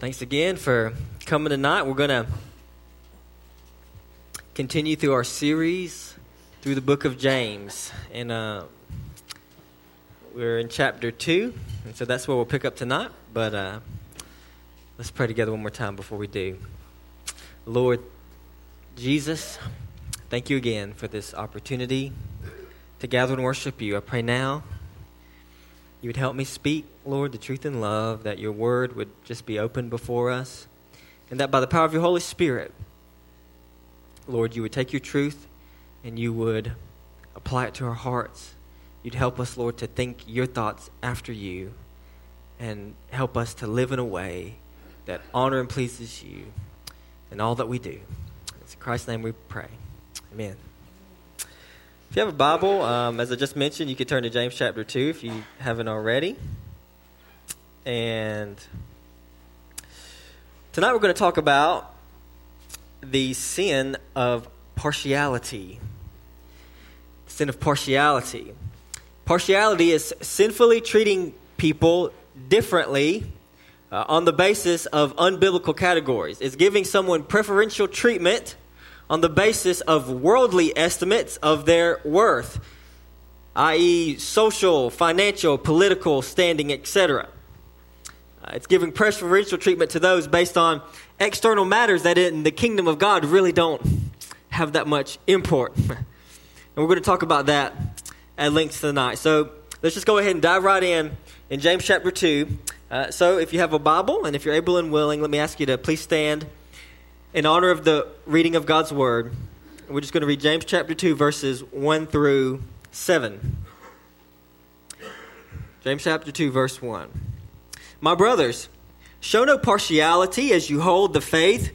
Thanks again for coming tonight. We're going to continue through our series through the book of James. And uh, we're in chapter 2, and so that's where we'll pick up tonight. But uh, let's pray together one more time before we do. Lord Jesus, thank you again for this opportunity to gather and worship you. I pray now you would help me speak, Lord, the truth in love, that your word would just be open before us, and that by the power of your Holy Spirit, Lord, you would take your truth and you would apply it to our hearts. You'd help us, Lord, to think your thoughts after you and help us to live in a way that honor and pleases you in all that we do. It's in Christ's name we pray. Amen. If you have a Bible, um, as I just mentioned, you can turn to James chapter 2 if you haven't already. And tonight we're going to talk about the sin of partiality. Sin of partiality. Partiality is sinfully treating people differently uh, on the basis of unbiblical categories. It's giving someone preferential treatment on the basis of worldly estimates of their worth, i.e., social, financial, political standing, etc. Uh, it's giving preferential treatment to those based on external matters that in the kingdom of God really don't have that much import. and we're going to talk about that at length tonight. So let's just go ahead and dive right in in James chapter 2. Uh, so if you have a Bible and if you're able and willing, let me ask you to please stand in honor of the reading of God's Word, we're just going to read James chapter 2, verses 1 through 7. James chapter 2, verse 1. My brothers, show no partiality as you hold the faith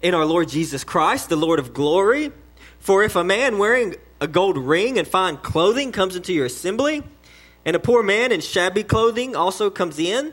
in our Lord Jesus Christ, the Lord of glory. For if a man wearing a gold ring and fine clothing comes into your assembly, and a poor man in shabby clothing also comes in,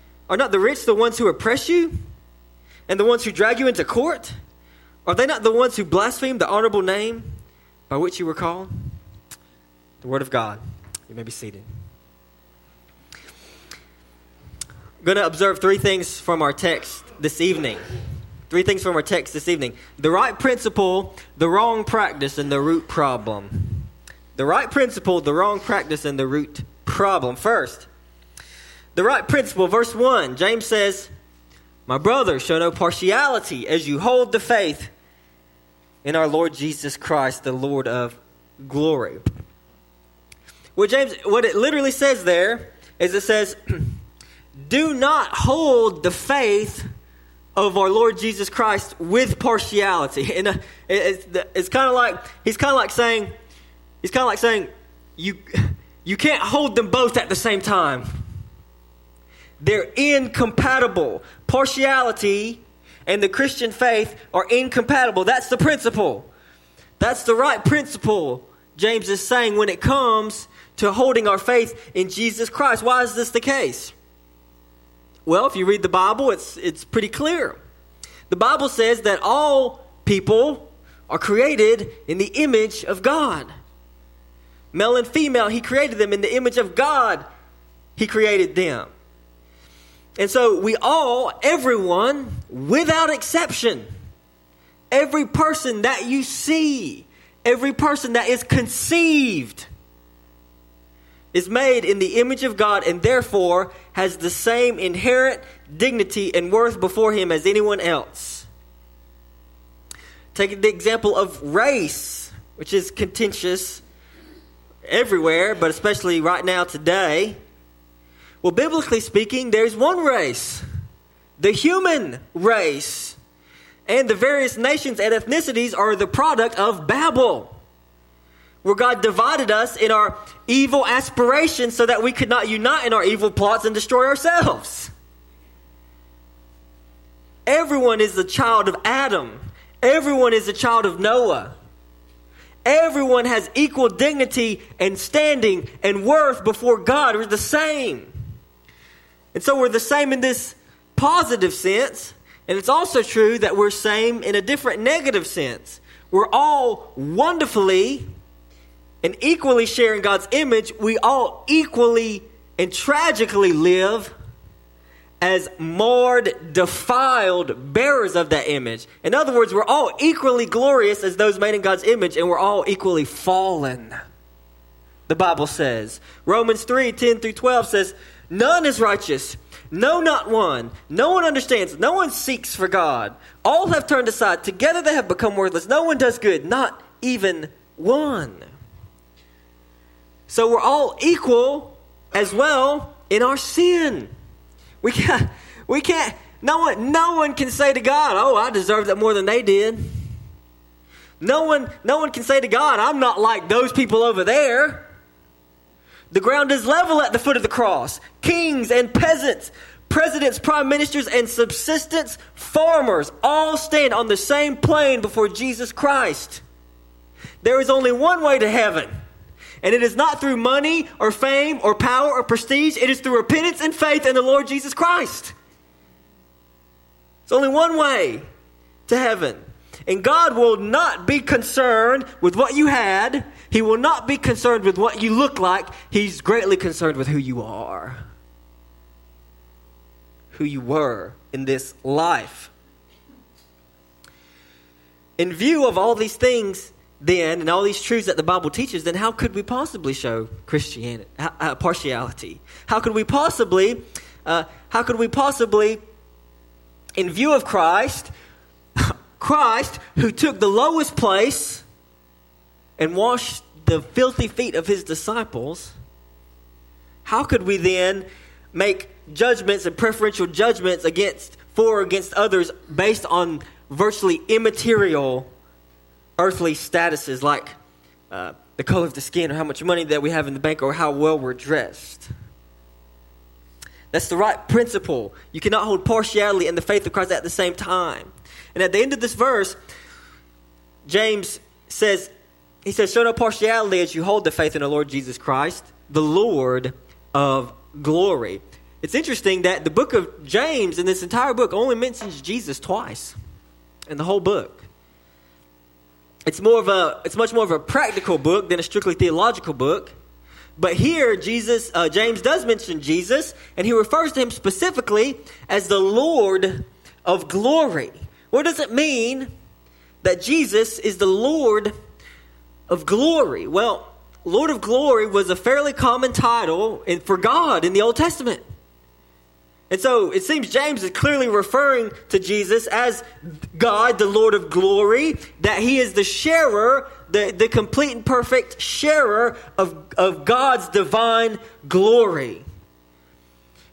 are not the rich the ones who oppress you and the ones who drag you into court? Are they not the ones who blaspheme the honorable name by which you were called? The Word of God. You may be seated. I'm going to observe three things from our text this evening. Three things from our text this evening the right principle, the wrong practice, and the root problem. The right principle, the wrong practice, and the root problem. First, the right principle. Verse 1, James says, My brother, show no partiality as you hold the faith in our Lord Jesus Christ, the Lord of glory. What James, what it literally says there is it says, Do not hold the faith of our Lord Jesus Christ with partiality. And uh, it's, it's kind of like he's kind of like saying, he's kind of like saying, you you can't hold them both at the same time. They're incompatible. Partiality and the Christian faith are incompatible. That's the principle. That's the right principle, James is saying, when it comes to holding our faith in Jesus Christ. Why is this the case? Well, if you read the Bible, it's, it's pretty clear. The Bible says that all people are created in the image of God. Male and female, He created them in the image of God. He created them. And so we all, everyone, without exception, every person that you see, every person that is conceived, is made in the image of God and therefore has the same inherent dignity and worth before Him as anyone else. Take the example of race, which is contentious everywhere, but especially right now today. Well, biblically speaking, there's one race the human race. And the various nations and ethnicities are the product of Babel, where God divided us in our evil aspirations so that we could not unite in our evil plots and destroy ourselves. Everyone is the child of Adam. Everyone is a child of Noah. Everyone has equal dignity and standing and worth before God. We're the same. And so we're the same in this positive sense. And it's also true that we're same in a different negative sense. We're all wonderfully and equally sharing God's image. We all equally and tragically live as marred, defiled bearers of that image. In other words, we're all equally glorious as those made in God's image, and we're all equally fallen. The Bible says. Romans 3 10 through 12 says, None is righteous. No, not one. No one understands. No one seeks for God. All have turned aside. Together they have become worthless. No one does good. Not even one. So we're all equal as well in our sin. We can't, we can't, no one, no one can say to God, oh, I deserve that more than they did. No one, no one can say to God, I'm not like those people over there. The ground is level at the foot of the cross. Kings and peasants, presidents, prime ministers, and subsistence farmers all stand on the same plane before Jesus Christ. There is only one way to heaven. And it is not through money or fame or power or prestige. It is through repentance and faith in the Lord Jesus Christ. It's only one way to heaven. And God will not be concerned with what you had. He will not be concerned with what you look like. He's greatly concerned with who you are, who you were in this life. In view of all these things, then and all these truths that the Bible teaches, then how could we possibly show Christianity uh, partiality? How could we possibly, uh, how could we possibly, in view of Christ, Christ who took the lowest place and washed the filthy feet of his disciples, how could we then make judgments and preferential judgments against for or against others based on virtually immaterial earthly statuses like uh, the color of the skin or how much money that we have in the bank or how well we're dressed. That's the right principle. You cannot hold partiality in the faith of Christ at the same time. And at the end of this verse, James says, he says, show no partiality as you hold the faith in the Lord Jesus Christ, the Lord of glory. It's interesting that the book of James in this entire book only mentions Jesus twice in the whole book. It's more of a it's much more of a practical book than a strictly theological book. But here, Jesus, uh, James does mention Jesus, and he refers to him specifically as the Lord of glory. What does it mean that Jesus is the Lord of glory? Well, Lord of glory was a fairly common title for God in the Old Testament. And so it seems James is clearly referring to Jesus as God, the Lord of glory, that he is the sharer, the, the complete and perfect sharer of, of God's divine glory.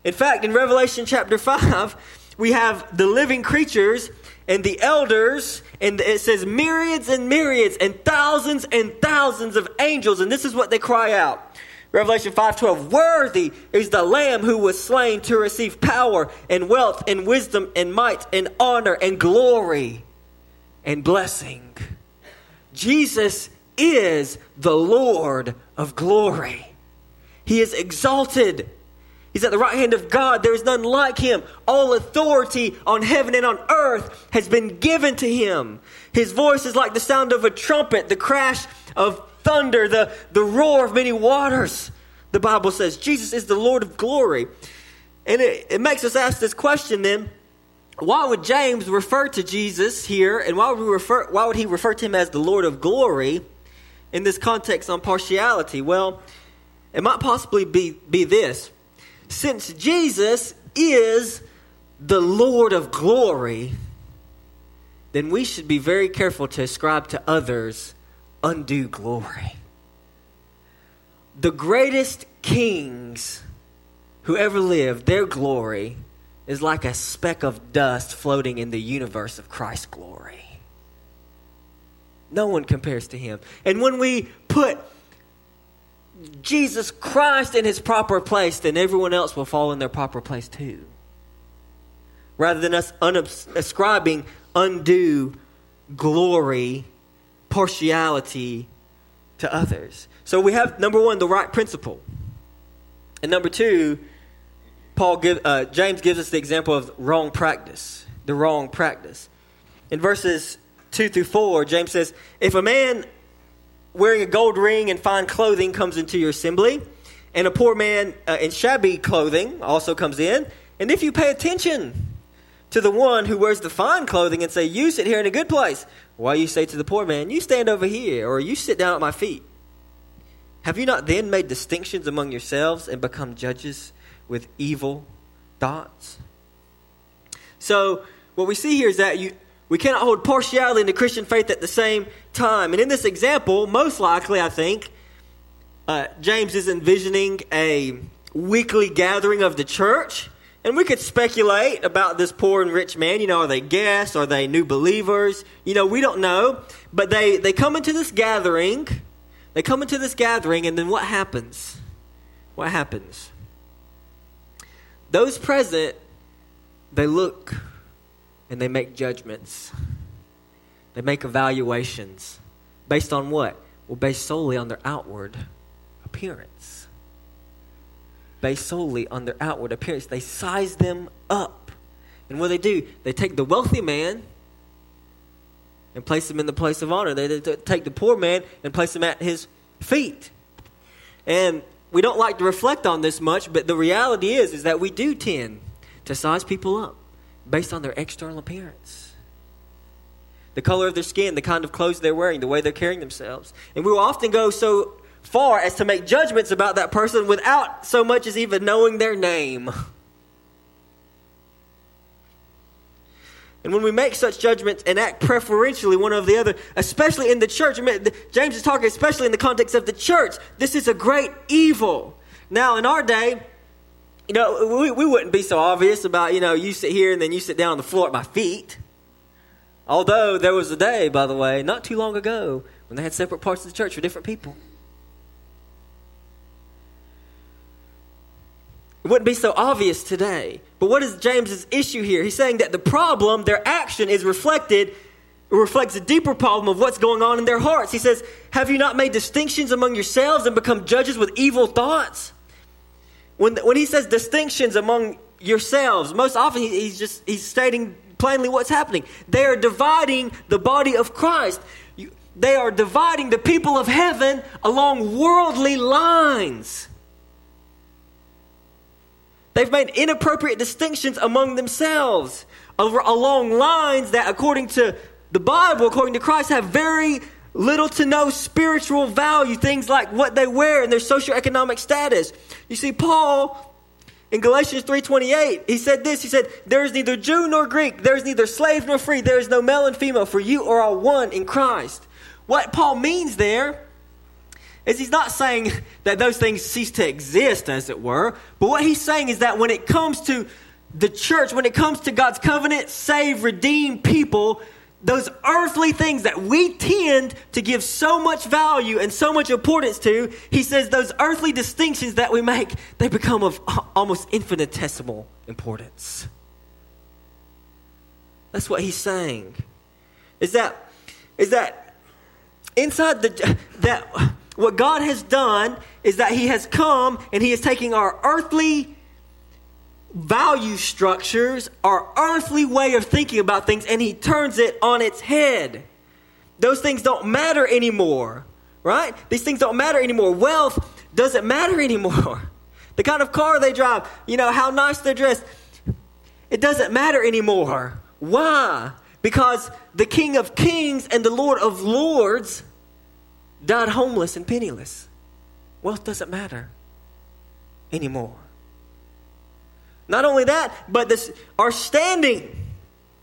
In fact, in Revelation chapter 5, we have the living creatures and the elders, and it says myriads and myriads and thousands and thousands of angels, and this is what they cry out. Revelation 5:12 Worthy is the lamb who was slain to receive power and wealth and wisdom and might and honor and glory and blessing. Jesus is the Lord of glory. He is exalted. He's at the right hand of God. There is none like him. All authority on heaven and on earth has been given to him. His voice is like the sound of a trumpet, the crash of thunder, the, the roar of many waters. The Bible says Jesus is the Lord of glory. And it, it makes us ask this question then why would James refer to Jesus here, and why would, refer, why would he refer to him as the Lord of glory in this context on partiality? Well, it might possibly be, be this. Since Jesus is the Lord of glory, then we should be very careful to ascribe to others undue glory. The greatest kings who ever lived, their glory is like a speck of dust floating in the universe of Christ's glory. No one compares to him. And when we put Jesus Christ in his proper place, then everyone else will fall in their proper place too. rather than us ascribing undue glory, partiality to others. So we have number one, the right principle. And number two, Paul give, uh, James gives us the example of wrong practice, the wrong practice. In verses 2 through 4, James says, If a man wearing a gold ring and fine clothing comes into your assembly, and a poor man uh, in shabby clothing also comes in, and if you pay attention to the one who wears the fine clothing and say, You sit here in a good place, why you say to the poor man, You stand over here, or you sit down at my feet? Have you not then made distinctions among yourselves and become judges with evil thoughts? So, what we see here is that you, we cannot hold partiality in the Christian faith at the same time. And in this example, most likely, I think, uh, James is envisioning a weekly gathering of the church. And we could speculate about this poor and rich man. You know, are they guests? Are they new believers? You know, we don't know. But they, they come into this gathering they come into this gathering, and then what happens? What happens? Those present, they look and they make judgments. They make evaluations. Based on what? Well, based solely on their outward appearance. Based solely on their outward appearance. They size them up. And what they do, they take the wealthy man and place him in the place of honor. They, take the poor man and place him at his feet. And we don't like to reflect on this much, but the reality is is that we do tend to size people up based on their external appearance. The color of their skin, the kind of clothes they're wearing, the way they're carrying themselves. And we will often go so far as to make judgments about that person without so much as even knowing their name. And when we make such judgments and act preferentially one over the other, especially in the church, James is talking especially in the context of the church, this is a great evil. Now, in our day, you know, we, we wouldn't be so obvious about, you know, you sit here and then you sit down on the floor at my feet. Although there was a day, by the way, not too long ago, when they had separate parts of the church for different people. It wouldn't be so obvious today. But what is James's issue here? He's saying that the problem, their action, is reflected, reflects a deeper problem of what's going on in their hearts. He says, Have you not made distinctions among yourselves and become judges with evil thoughts? When, when he says distinctions among yourselves, most often he's just he's stating plainly what's happening. They are dividing the body of Christ. They are dividing the people of heaven along worldly lines. They've made inappropriate distinctions among themselves over, along lines that, according to the Bible, according to Christ, have very little to no spiritual value. Things like what they wear and their socioeconomic status. You see, Paul in Galatians 3:28, he said this. He said, "There is neither Jew nor Greek, there is neither slave nor free, there is no male and female, for you are all one in Christ." What Paul means there is he's not saying that those things cease to exist, as it were, but what he's saying is that when it comes to the church, when it comes to God's covenant, save, redeem people, those earthly things that we tend to give so much value and so much importance to, he says those earthly distinctions that we make, they become of almost infinitesimal importance. That's what he's saying. Is that is that inside the that what God has done is that He has come and He is taking our earthly value structures, our earthly way of thinking about things, and He turns it on its head. Those things don't matter anymore, right? These things don't matter anymore. Wealth doesn't matter anymore. The kind of car they drive, you know, how nice they're dressed, it doesn't matter anymore. Why? Because the King of Kings and the Lord of Lords died homeless and penniless. Wealth doesn't matter anymore. Not only that, but this our standing,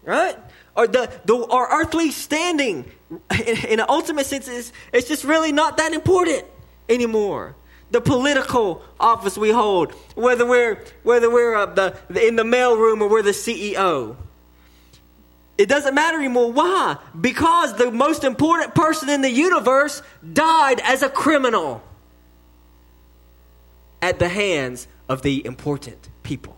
right? Or the, the our earthly standing in, in an ultimate sense is it's just really not that important anymore. The political office we hold, whether we're whether we're uh, the, in the mailroom or we're the CEO, it doesn't matter anymore. Why? Because the most important person in the universe died as a criminal at the hands of the important people.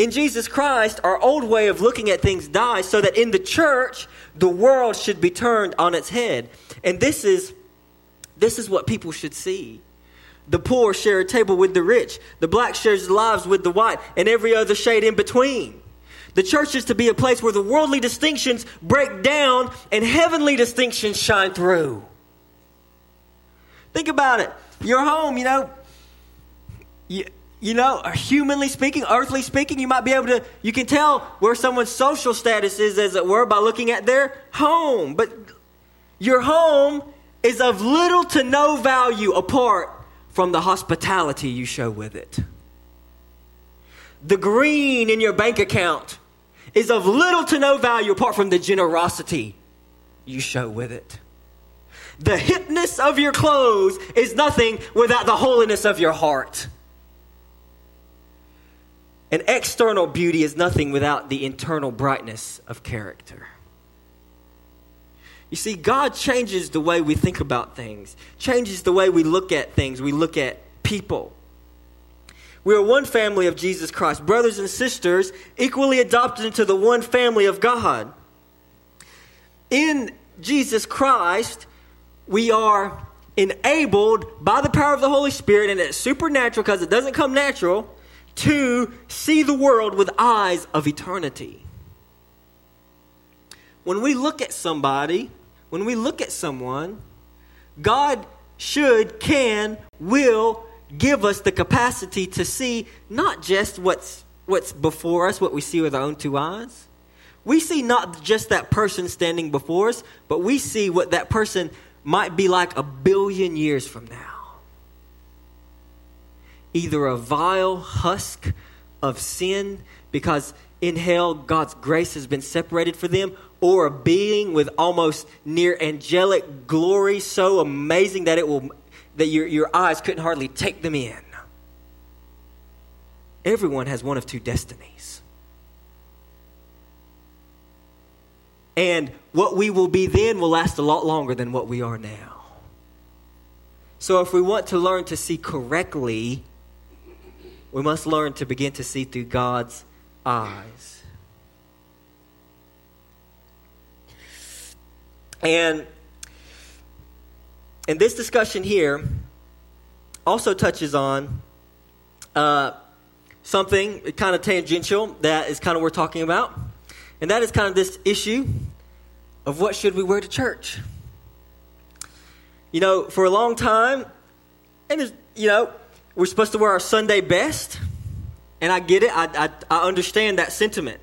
In Jesus Christ, our old way of looking at things dies so that in the church, the world should be turned on its head. And this is, this is what people should see. The poor share a table with the rich, the black shares lives with the white, and every other shade in between. The church is to be a place where the worldly distinctions break down and heavenly distinctions shine through. Think about it. Your home, you know, you, you know, humanly speaking, earthly speaking, you might be able to, you can tell where someone's social status is, as it were, by looking at their home. But your home is of little to no value apart from the hospitality you show with it. The green in your bank account is of little to no value apart from the generosity you show with it. The hipness of your clothes is nothing without the holiness of your heart. And external beauty is nothing without the internal brightness of character. You see, God changes the way we think about things, changes the way we look at things, we look at people. We are one family of Jesus Christ, brothers and sisters, equally adopted into the one family of God. In Jesus Christ, we are enabled by the power of the Holy Spirit, and it's supernatural because it doesn't come natural, to see the world with eyes of eternity. When we look at somebody, when we look at someone, God should, can, will give us the capacity to see not just what's, what's before us, what we see with our own two eyes. We see not just that person standing before us, but we see what that person might be like a billion years from now. Either a vile husk of sin, because in hell God's grace has been separated for them, or a being with almost near angelic glory so amazing that it will that your, your eyes couldn't hardly take them in. Everyone has one of two destinies. And what we will be then will last a lot longer than what we are now. So, if we want to learn to see correctly, we must learn to begin to see through God's eyes. And and this discussion here also touches on uh, something kind of tangential that is kind of we're talking about, and that is kind of this issue of what should we wear to church. You know, for a long time, and you know, we're supposed to wear our Sunday best, and I get it. I, I, I understand that sentiment.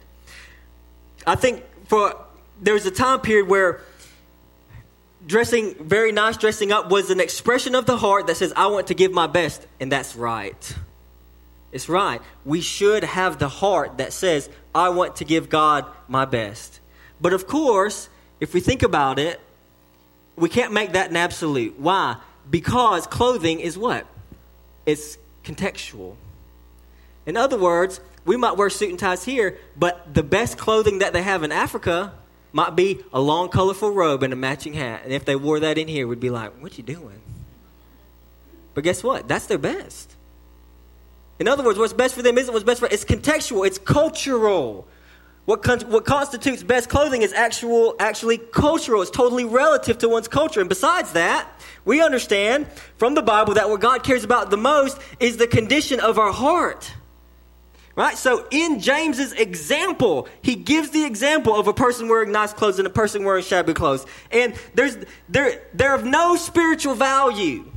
I think for there was a time period where dressing very nice, dressing up was an expression of the heart that says, I want to give my best. And that's right. It's right. We should have the heart that says, I want to give God my best. But of course, if we think about it, we can't make that an absolute. Why? Because clothing is what? It's contextual. In other words, we might wear suit and ties here, but the best clothing that they have in Africa might be a long, colorful robe and a matching hat. And if they wore that in here, we'd be like, what you doing? But guess what? That's their best. In other words, what's best for them isn't what's best for it's contextual, it's cultural. What, con- what constitutes best clothing is actual, actually cultural. It's totally relative to one's culture. And besides that, we understand from the Bible that what God cares about the most is the condition of our heart. Right? So in James's example, he gives the example of a person wearing nice clothes and a person wearing shabby clothes. And there's they're, they're of no spiritual value.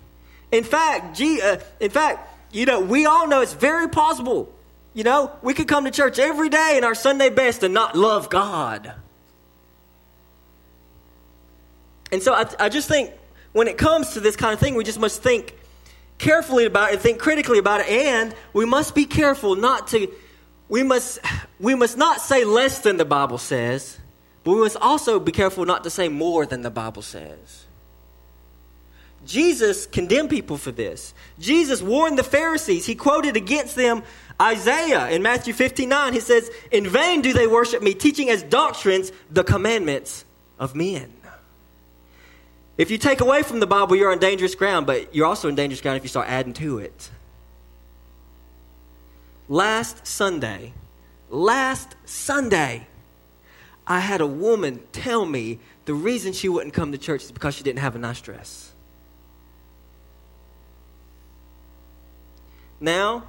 In fact, gee, uh, in fact, you know, we all know it's very possible. You know, we could come to church every day in our Sunday best and not love God. And so I, I just think when it comes to this kind of thing, we just must think carefully about it, think critically about it, and we must be careful not to we must we must not say less than the Bible says, but we must also be careful not to say more than the Bible says. Jesus condemned people for this. Jesus warned the Pharisees. He quoted against them Isaiah in Matthew 59. He says, In vain do they worship me, teaching as doctrines the commandments of men. If you take away from the Bible, you're on dangerous ground, but you're also in dangerous ground if you start adding to it. Last Sunday, last Sunday, I had a woman tell me the reason she wouldn't come to church is because she didn't have a nice dress. Now,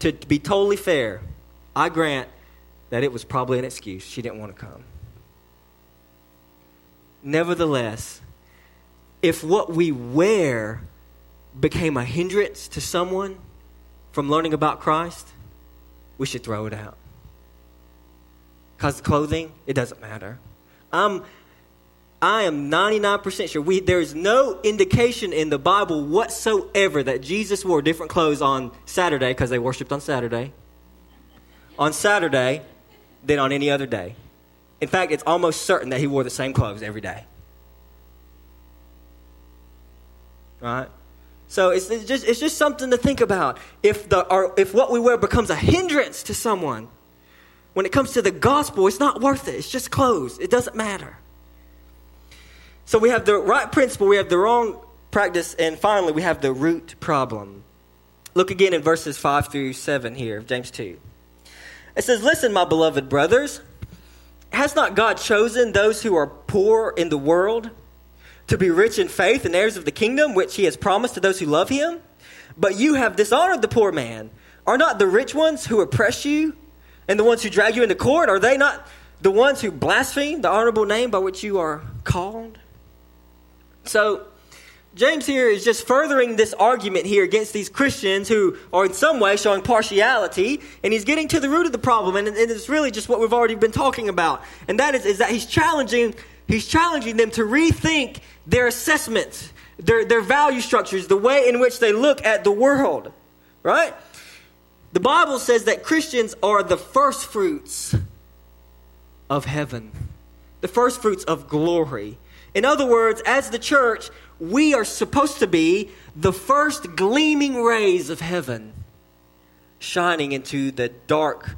to be totally fair, I grant that it was probably an excuse. She didn't want to come. Nevertheless, if what we wear became a hindrance to someone from learning about Christ, we should throw it out. Because clothing, it doesn't matter. I'm, I am 99% sure we, there is no indication in the Bible whatsoever that Jesus wore different clothes on Saturday because they worshiped on Saturday. On Saturday than on any other day. In fact, it's almost certain that he wore the same clothes every day. Right? So it's, it's, just, it's just something to think about. If, the, if what we wear becomes a hindrance to someone, when it comes to the gospel, it's not worth it. It's just clothes, it doesn't matter. So we have the right principle, we have the wrong practice, and finally we have the root problem. Look again in verses 5 through 7 here of James 2. It says, Listen, my beloved brothers, has not God chosen those who are poor in the world to be rich in faith and heirs of the kingdom which he has promised to those who love him? But you have dishonored the poor man. Are not the rich ones who oppress you and the ones who drag you into court? Are they not the ones who blaspheme the honorable name by which you are called? So, James here is just furthering this argument here against these Christians who are in some way showing partiality, and he's getting to the root of the problem, and, and it's really just what we've already been talking about, and that is, is that he's challenging he's challenging them to rethink their assessments, their, their value structures, the way in which they look at the world, right? The Bible says that Christians are the first fruits of heaven, the first fruits of glory. In other words, as the church, we are supposed to be the first gleaming rays of heaven shining into the dark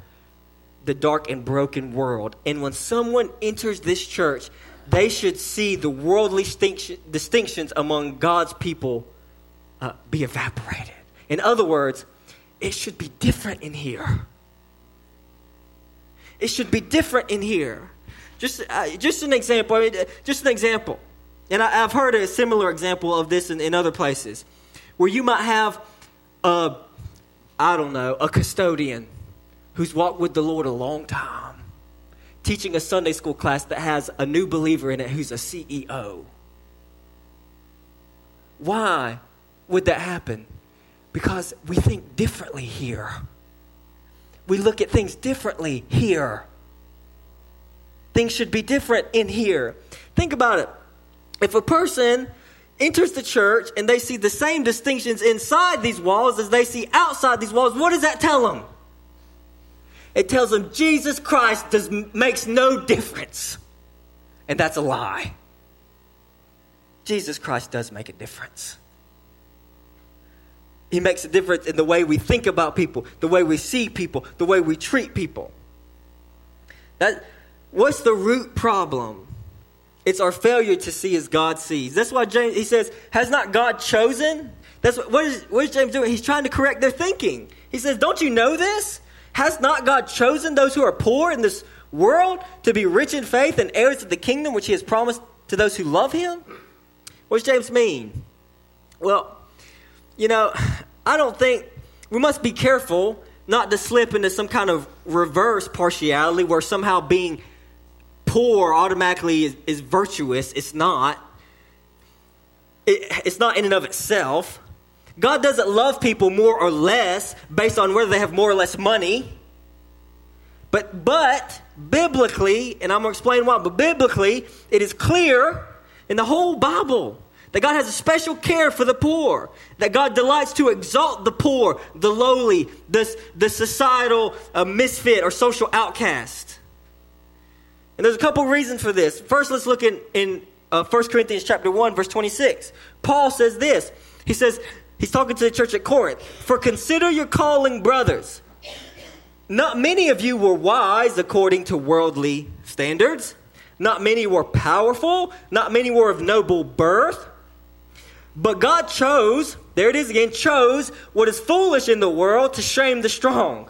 the dark and broken world. And when someone enters this church they should see the worldly distinctions among god's people uh, be evaporated. In other words it should be different in here. It should be different in here just, uh, just an example I mean, just an example and I, have heard a similar example of this in, in other places, where you might have a, I don't know, a custodian who's walked with the Lord a long time, teaching a Sunday school class that has a new believer in it who's a CEO. Why would that happen? Because we think differently here. We look at things differently here. Things should be different in here. Think about it if a person enters the church and they see the same distinctions inside these walls as they see outside these walls, what does that tell them? It tells them Jesus Christ does, makes no difference. And that's a lie. Jesus Christ does make a difference. He makes a difference in the way we think about people, the way we see people, the way we treat people. That, what's the root problem? It's our failure to see as God sees. That's why James he says, "Has not God chosen?" That's what what is, what is James doing? He's trying to correct their thinking. He says, "Don't you know this? Has not God chosen those who are poor in this world to be rich in faith and heirs of the kingdom which He has promised to those who love Him?" What does James mean? Well, you know, I don't think we must be careful not to slip into some kind of reverse partiality where somehow being poor automatically is, is virtuous. It's not. It, it's not in and of itself. God doesn't love people more or less based on whether they have more or less money. But but biblically, and I'm going to explain why, but biblically, it is clear in the whole Bible that God has a special care for the poor, that God delights to exalt the poor, the lowly, the, the societal uh, misfit or social outcast. And there's a couple reasons for this. First, let's look in, in uh, 1 Corinthians chapter 1, verse 26. Paul says this. He says, he's talking to the church at Corinth. For consider your calling, brothers. Not many of you were wise according to worldly standards. Not many were powerful. Not many were of noble birth. But God chose, there it is again, chose what is foolish in the world to shame the strong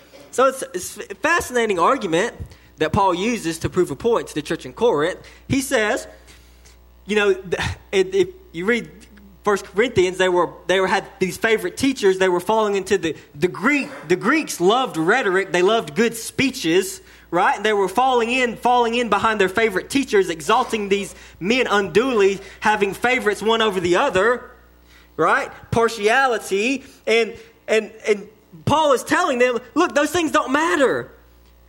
So it's, it's a fascinating argument that Paul uses to prove a point to the church in Corinth. He says, you know, if you read First Corinthians, they were they were, had these favorite teachers. They were falling into the the Greek. The Greeks loved rhetoric. They loved good speeches, right? They were falling in, falling in behind their favorite teachers, exalting these men unduly, having favorites one over the other, right? Partiality, and and and Paul is telling them, look, those things don't matter.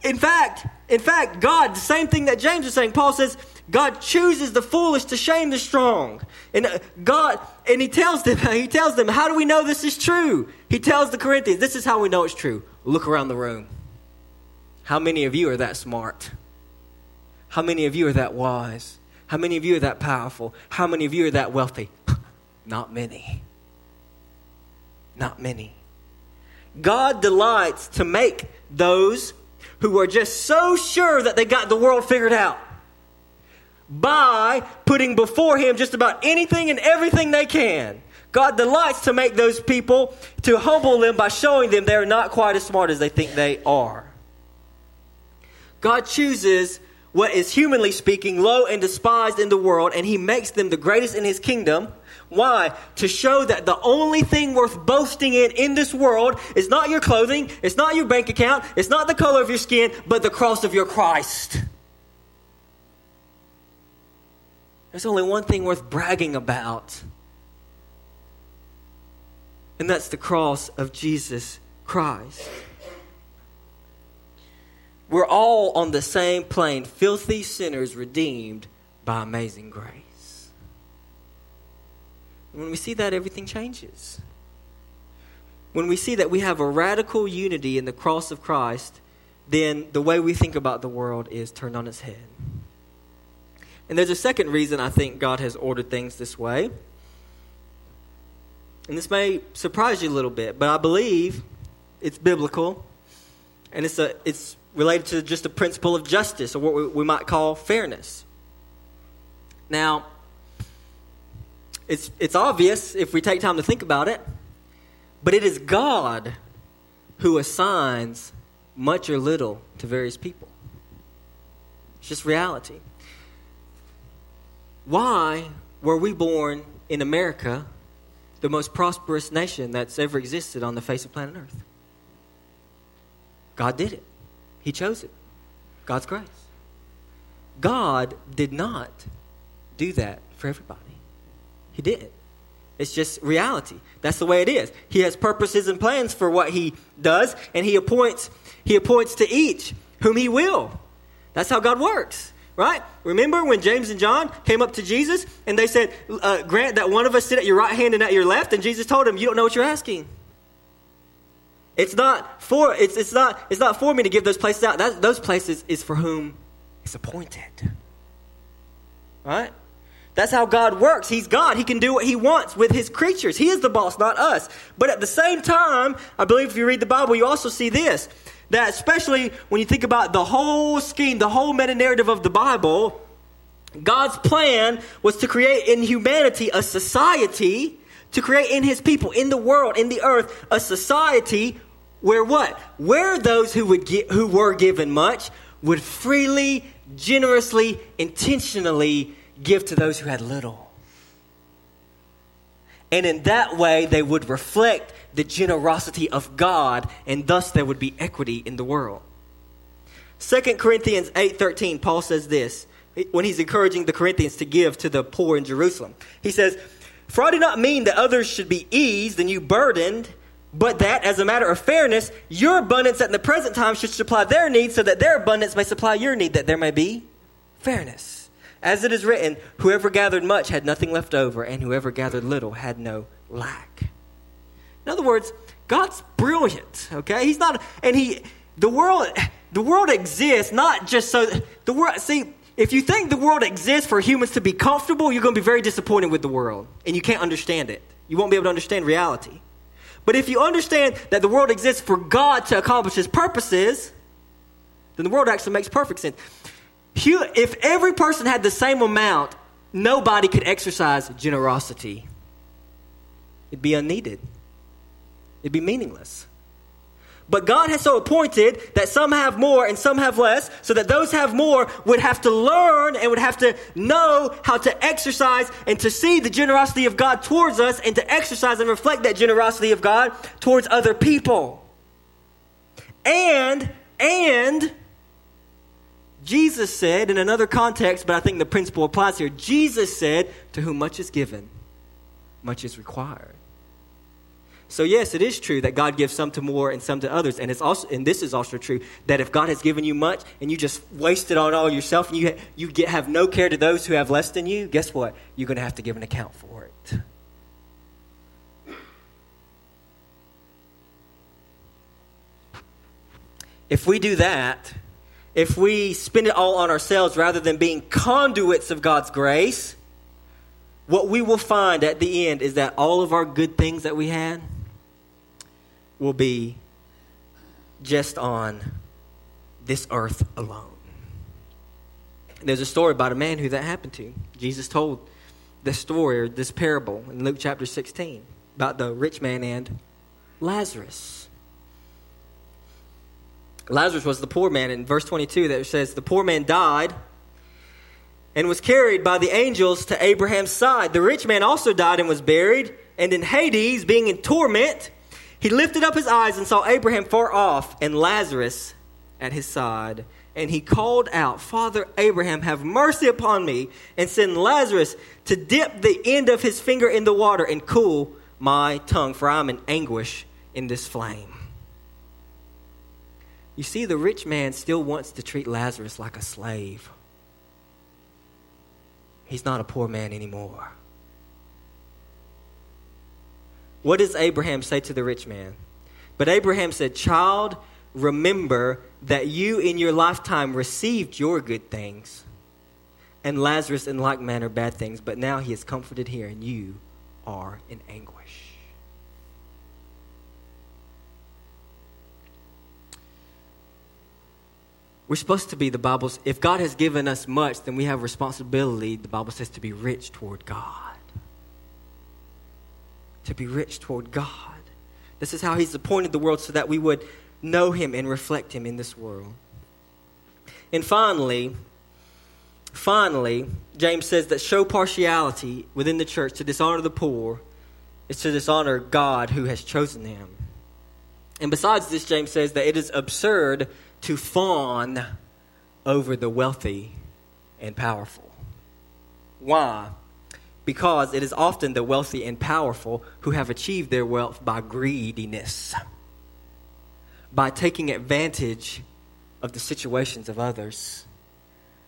In fact, in fact, God, the same thing that James is saying, Paul says, God chooses the foolish to shame the strong. And uh, God, and he tells them, he tells them, how do we know this is true? He tells the Corinthians, this is how we know it's true. Look around the room. How many of you are that smart? How many of you are that wise? How many of you are that powerful? How many of you are that wealthy? Not many. Not many. God delights to make those who are just so sure that they got the world figured out by putting before Him just about anything and everything they can. God delights to make those people, to humble them by showing them they're not quite as smart as they think they are. God chooses what is humanly speaking low and despised in the world, and He makes them the greatest in His kingdom why? To show that the only thing worth boasting in in this world is not your clothing, it's not your bank account, it's not the color of your skin, but the cross of your Christ. There's only one thing worth bragging about, and that's the cross of Jesus Christ. We're all on the same plane, filthy sinners redeemed by amazing grace. When we see that, everything changes. When we see that we have a radical unity in the cross of Christ, then the way we think about the world is turned on its head. And there's a second reason I think God has ordered things this way. And this may surprise you a little bit, but I believe it's biblical and it's, a, it's related to just a principle of justice or what we, we might call fairness. Now, it's, it's obvious if we take time to think about it, but it is God who assigns much or little to various people. It's just reality. Why were we born in America, the most prosperous nation that's ever existed on the face of planet Earth? God did it, He chose it. God's grace. God did not do that for everybody. He didn't. It's just reality. That's the way it is. He has purposes and plans for what he does, and he appoints he appoints to each whom he will. That's how God works, right? Remember when James and John came up to Jesus and they said, uh, "Grant that one of us sit at your right hand and at your left," and Jesus told them, "You don't know what you're asking." It's not for it's, it's not it's not for me to give those places out. That, those places is for whom it's appointed. Right? That's how God works. He's God. He can do what He wants with His creatures. He is the boss, not us. But at the same time, I believe if you read the Bible, you also see this that especially when you think about the whole scheme, the whole meta narrative of the Bible, God's plan was to create in humanity a society, to create in His people, in the world, in the earth, a society where what? Where those who would get, who were given much would freely, generously, intentionally give to those who had little. And in that way, they would reflect the generosity of God, and thus there would be equity in the world. 2 Corinthians 8:13 Paul says this when he's encouraging the Corinthians to give to the poor in Jerusalem. He says, "For I do not mean that others should be eased and you burdened, but that as a matter of fairness, your abundance at the present time should supply their needs so that their abundance may supply your need that there may be fairness." As it is written, whoever gathered much had nothing left over, and whoever gathered little had no lack. In other words, God's brilliant, okay? He's not, and he, the world, the world exists not just so the world. See, if you think the world exists for humans to be comfortable, you're going to be very disappointed with the world, and you can't understand it. You won't be able to understand reality. But if you understand that the world exists for God to accomplish His purposes, then the world actually makes perfect sense. If every person had the same amount, nobody could exercise generosity. It'd be unneeded. It'd be meaningless. But God has so appointed that some have more and some have less, so that those have more would have to learn and would have to know how to exercise and to see the generosity of God towards us and to exercise and reflect that generosity of God towards other people. And, and, Jesus said in another context, but I think the principle applies here. Jesus said, To whom much is given, much is required. So yes, it is true that God gives some to more and some to others, and it's also and this is also true that if God has given you much and you just waste it on all yourself and you you get have no care to those who have less than you, guess what? You're going to have to give an account for it. If we do that, if we spend it all on ourselves rather than being conduits of God's grace, what we will find at the end is that all of our good things that we had will be just on this earth alone. There's a story about a man who that happened to. Jesus told this story or this parable in Luke chapter 16 about the rich man and Lazarus. Lazarus was the poor man. In verse 22, that says, The poor man died and was carried by the angels to Abraham's side. The rich man also died and was buried. And in Hades, being in torment, he lifted up his eyes and saw Abraham far off and Lazarus at his side. And he called out, Father Abraham, have mercy upon me, and send Lazarus to dip the end of his finger in the water and cool my tongue, for I am in anguish in this flame. You see, the rich man still wants to treat Lazarus like a slave. He's not a poor man anymore. What does Abraham say to the rich man? But Abraham said, Child, remember that you in your lifetime received your good things, and Lazarus in like manner bad things, but now he is comforted here, and you are in anguish. We're supposed to be the Bible's, if God has given us much, then we have responsibility, the Bible says, to be rich toward God to be rich toward God. This is how He's appointed the world so that we would know Him and reflect Him in this world. And finally, finally, James says that show partiality within the church to dishonor the poor is to dishonor God who has chosen them. And besides this, James says that it is absurd to fawn over the wealthy and powerful. Why? because it is often the wealthy and powerful who have achieved their wealth by greediness, by taking advantage of the situations of others,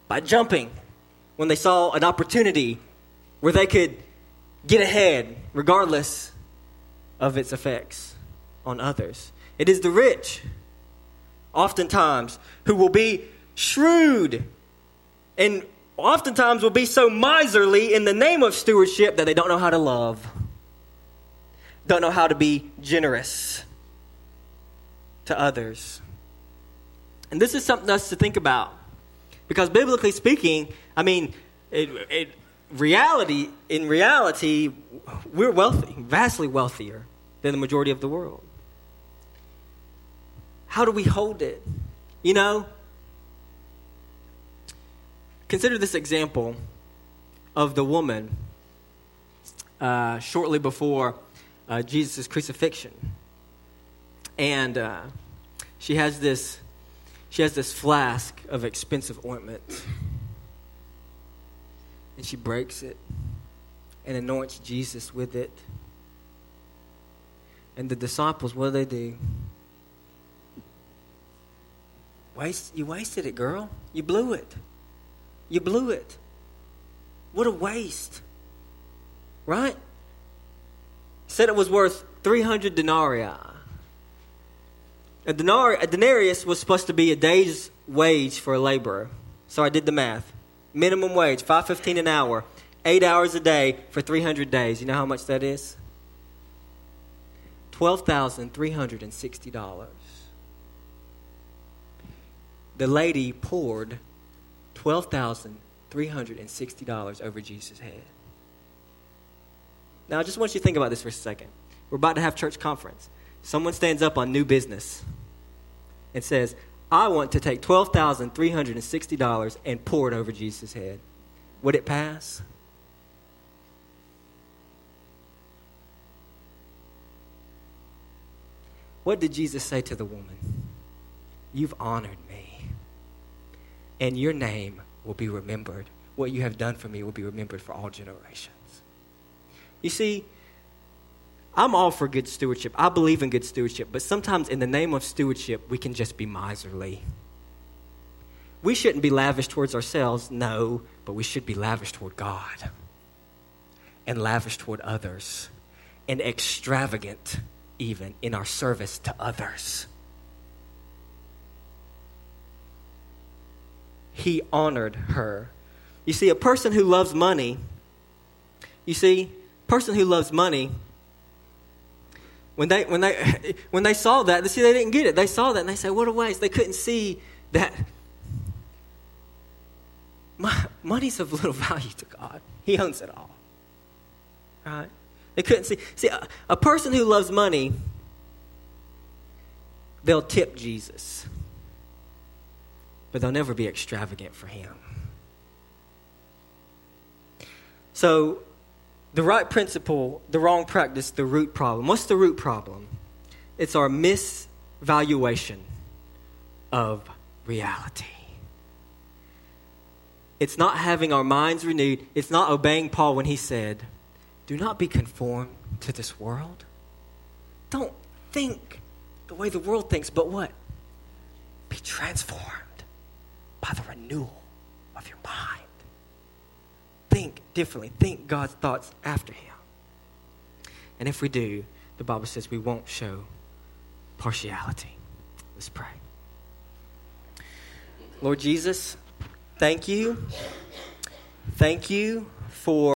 by jumping when they saw an opportunity where they could get ahead regardless of its effects on others. It is the rich, oftentimes, who will be shrewd and oftentimes will be so miserly in the name of stewardship that they don't know how to love, don't know how to be generous to others. And this is something else to think about. Because biblically speaking, I mean, it, it, reality, in reality, we're wealthy, vastly wealthier than the majority of the world. How do we hold it? You know, Consider this example of the woman uh, shortly before uh, Jesus' crucifixion. And uh, she has this she has this flask of expensive ointment. And she breaks it and anoints Jesus with it. And the disciples, what do they do? Waste, you wasted it, girl. You blew it. You blew it. What a waste. Right? Said it was worth 300 denarii. A, a denarius was supposed to be a day's wage for a laborer. So I did the math. Minimum wage, 515 an hour, 8 hours a day for 300 days. You know how much that is? $12,360. The lady poured twelve thousand three hundred and sixty dollars over Jesus' head. Now, I just want you to think about this for a second. We're about to have church conference. Someone stands up on new business and says, I want to take $12,360 and pour it over Jesus' head. Would it pass? What did Jesus say to the woman? You've honored me, and your name will be remembered. What you have done for me will be remembered for all generations. You see, I'm all for good stewardship. I believe in good stewardship, but sometimes in the name of stewardship, we can just be miserly. We shouldn't be lavish towards ourselves, no, but we should be lavish toward God and lavish toward others and extravagant even in our service to others. He honored her. You see, a person who loves money, you see, person who loves money, when they when they when they saw that, see they didn't get it. They saw that and they said, "What a waste!" They couldn't see that money's of little value to God. He owns it all. Right? They couldn't see. See, a, a person who loves money, they'll tip Jesus, but they'll never be extravagant for Him. So the right principle, the wrong practice, the root problem. What's the root problem? It's our misvaluation of reality. It's not having our minds renewed. It's not obeying Paul when he said, Do not be conformed to this world. Don't think the way the world thinks, but what? Be transformed by the renewal of your mind think differently, think God's thoughts after Him. And if we do, the Bible says we won't show partiality. Let's pray. Lord Jesus, thank you. Thank you for.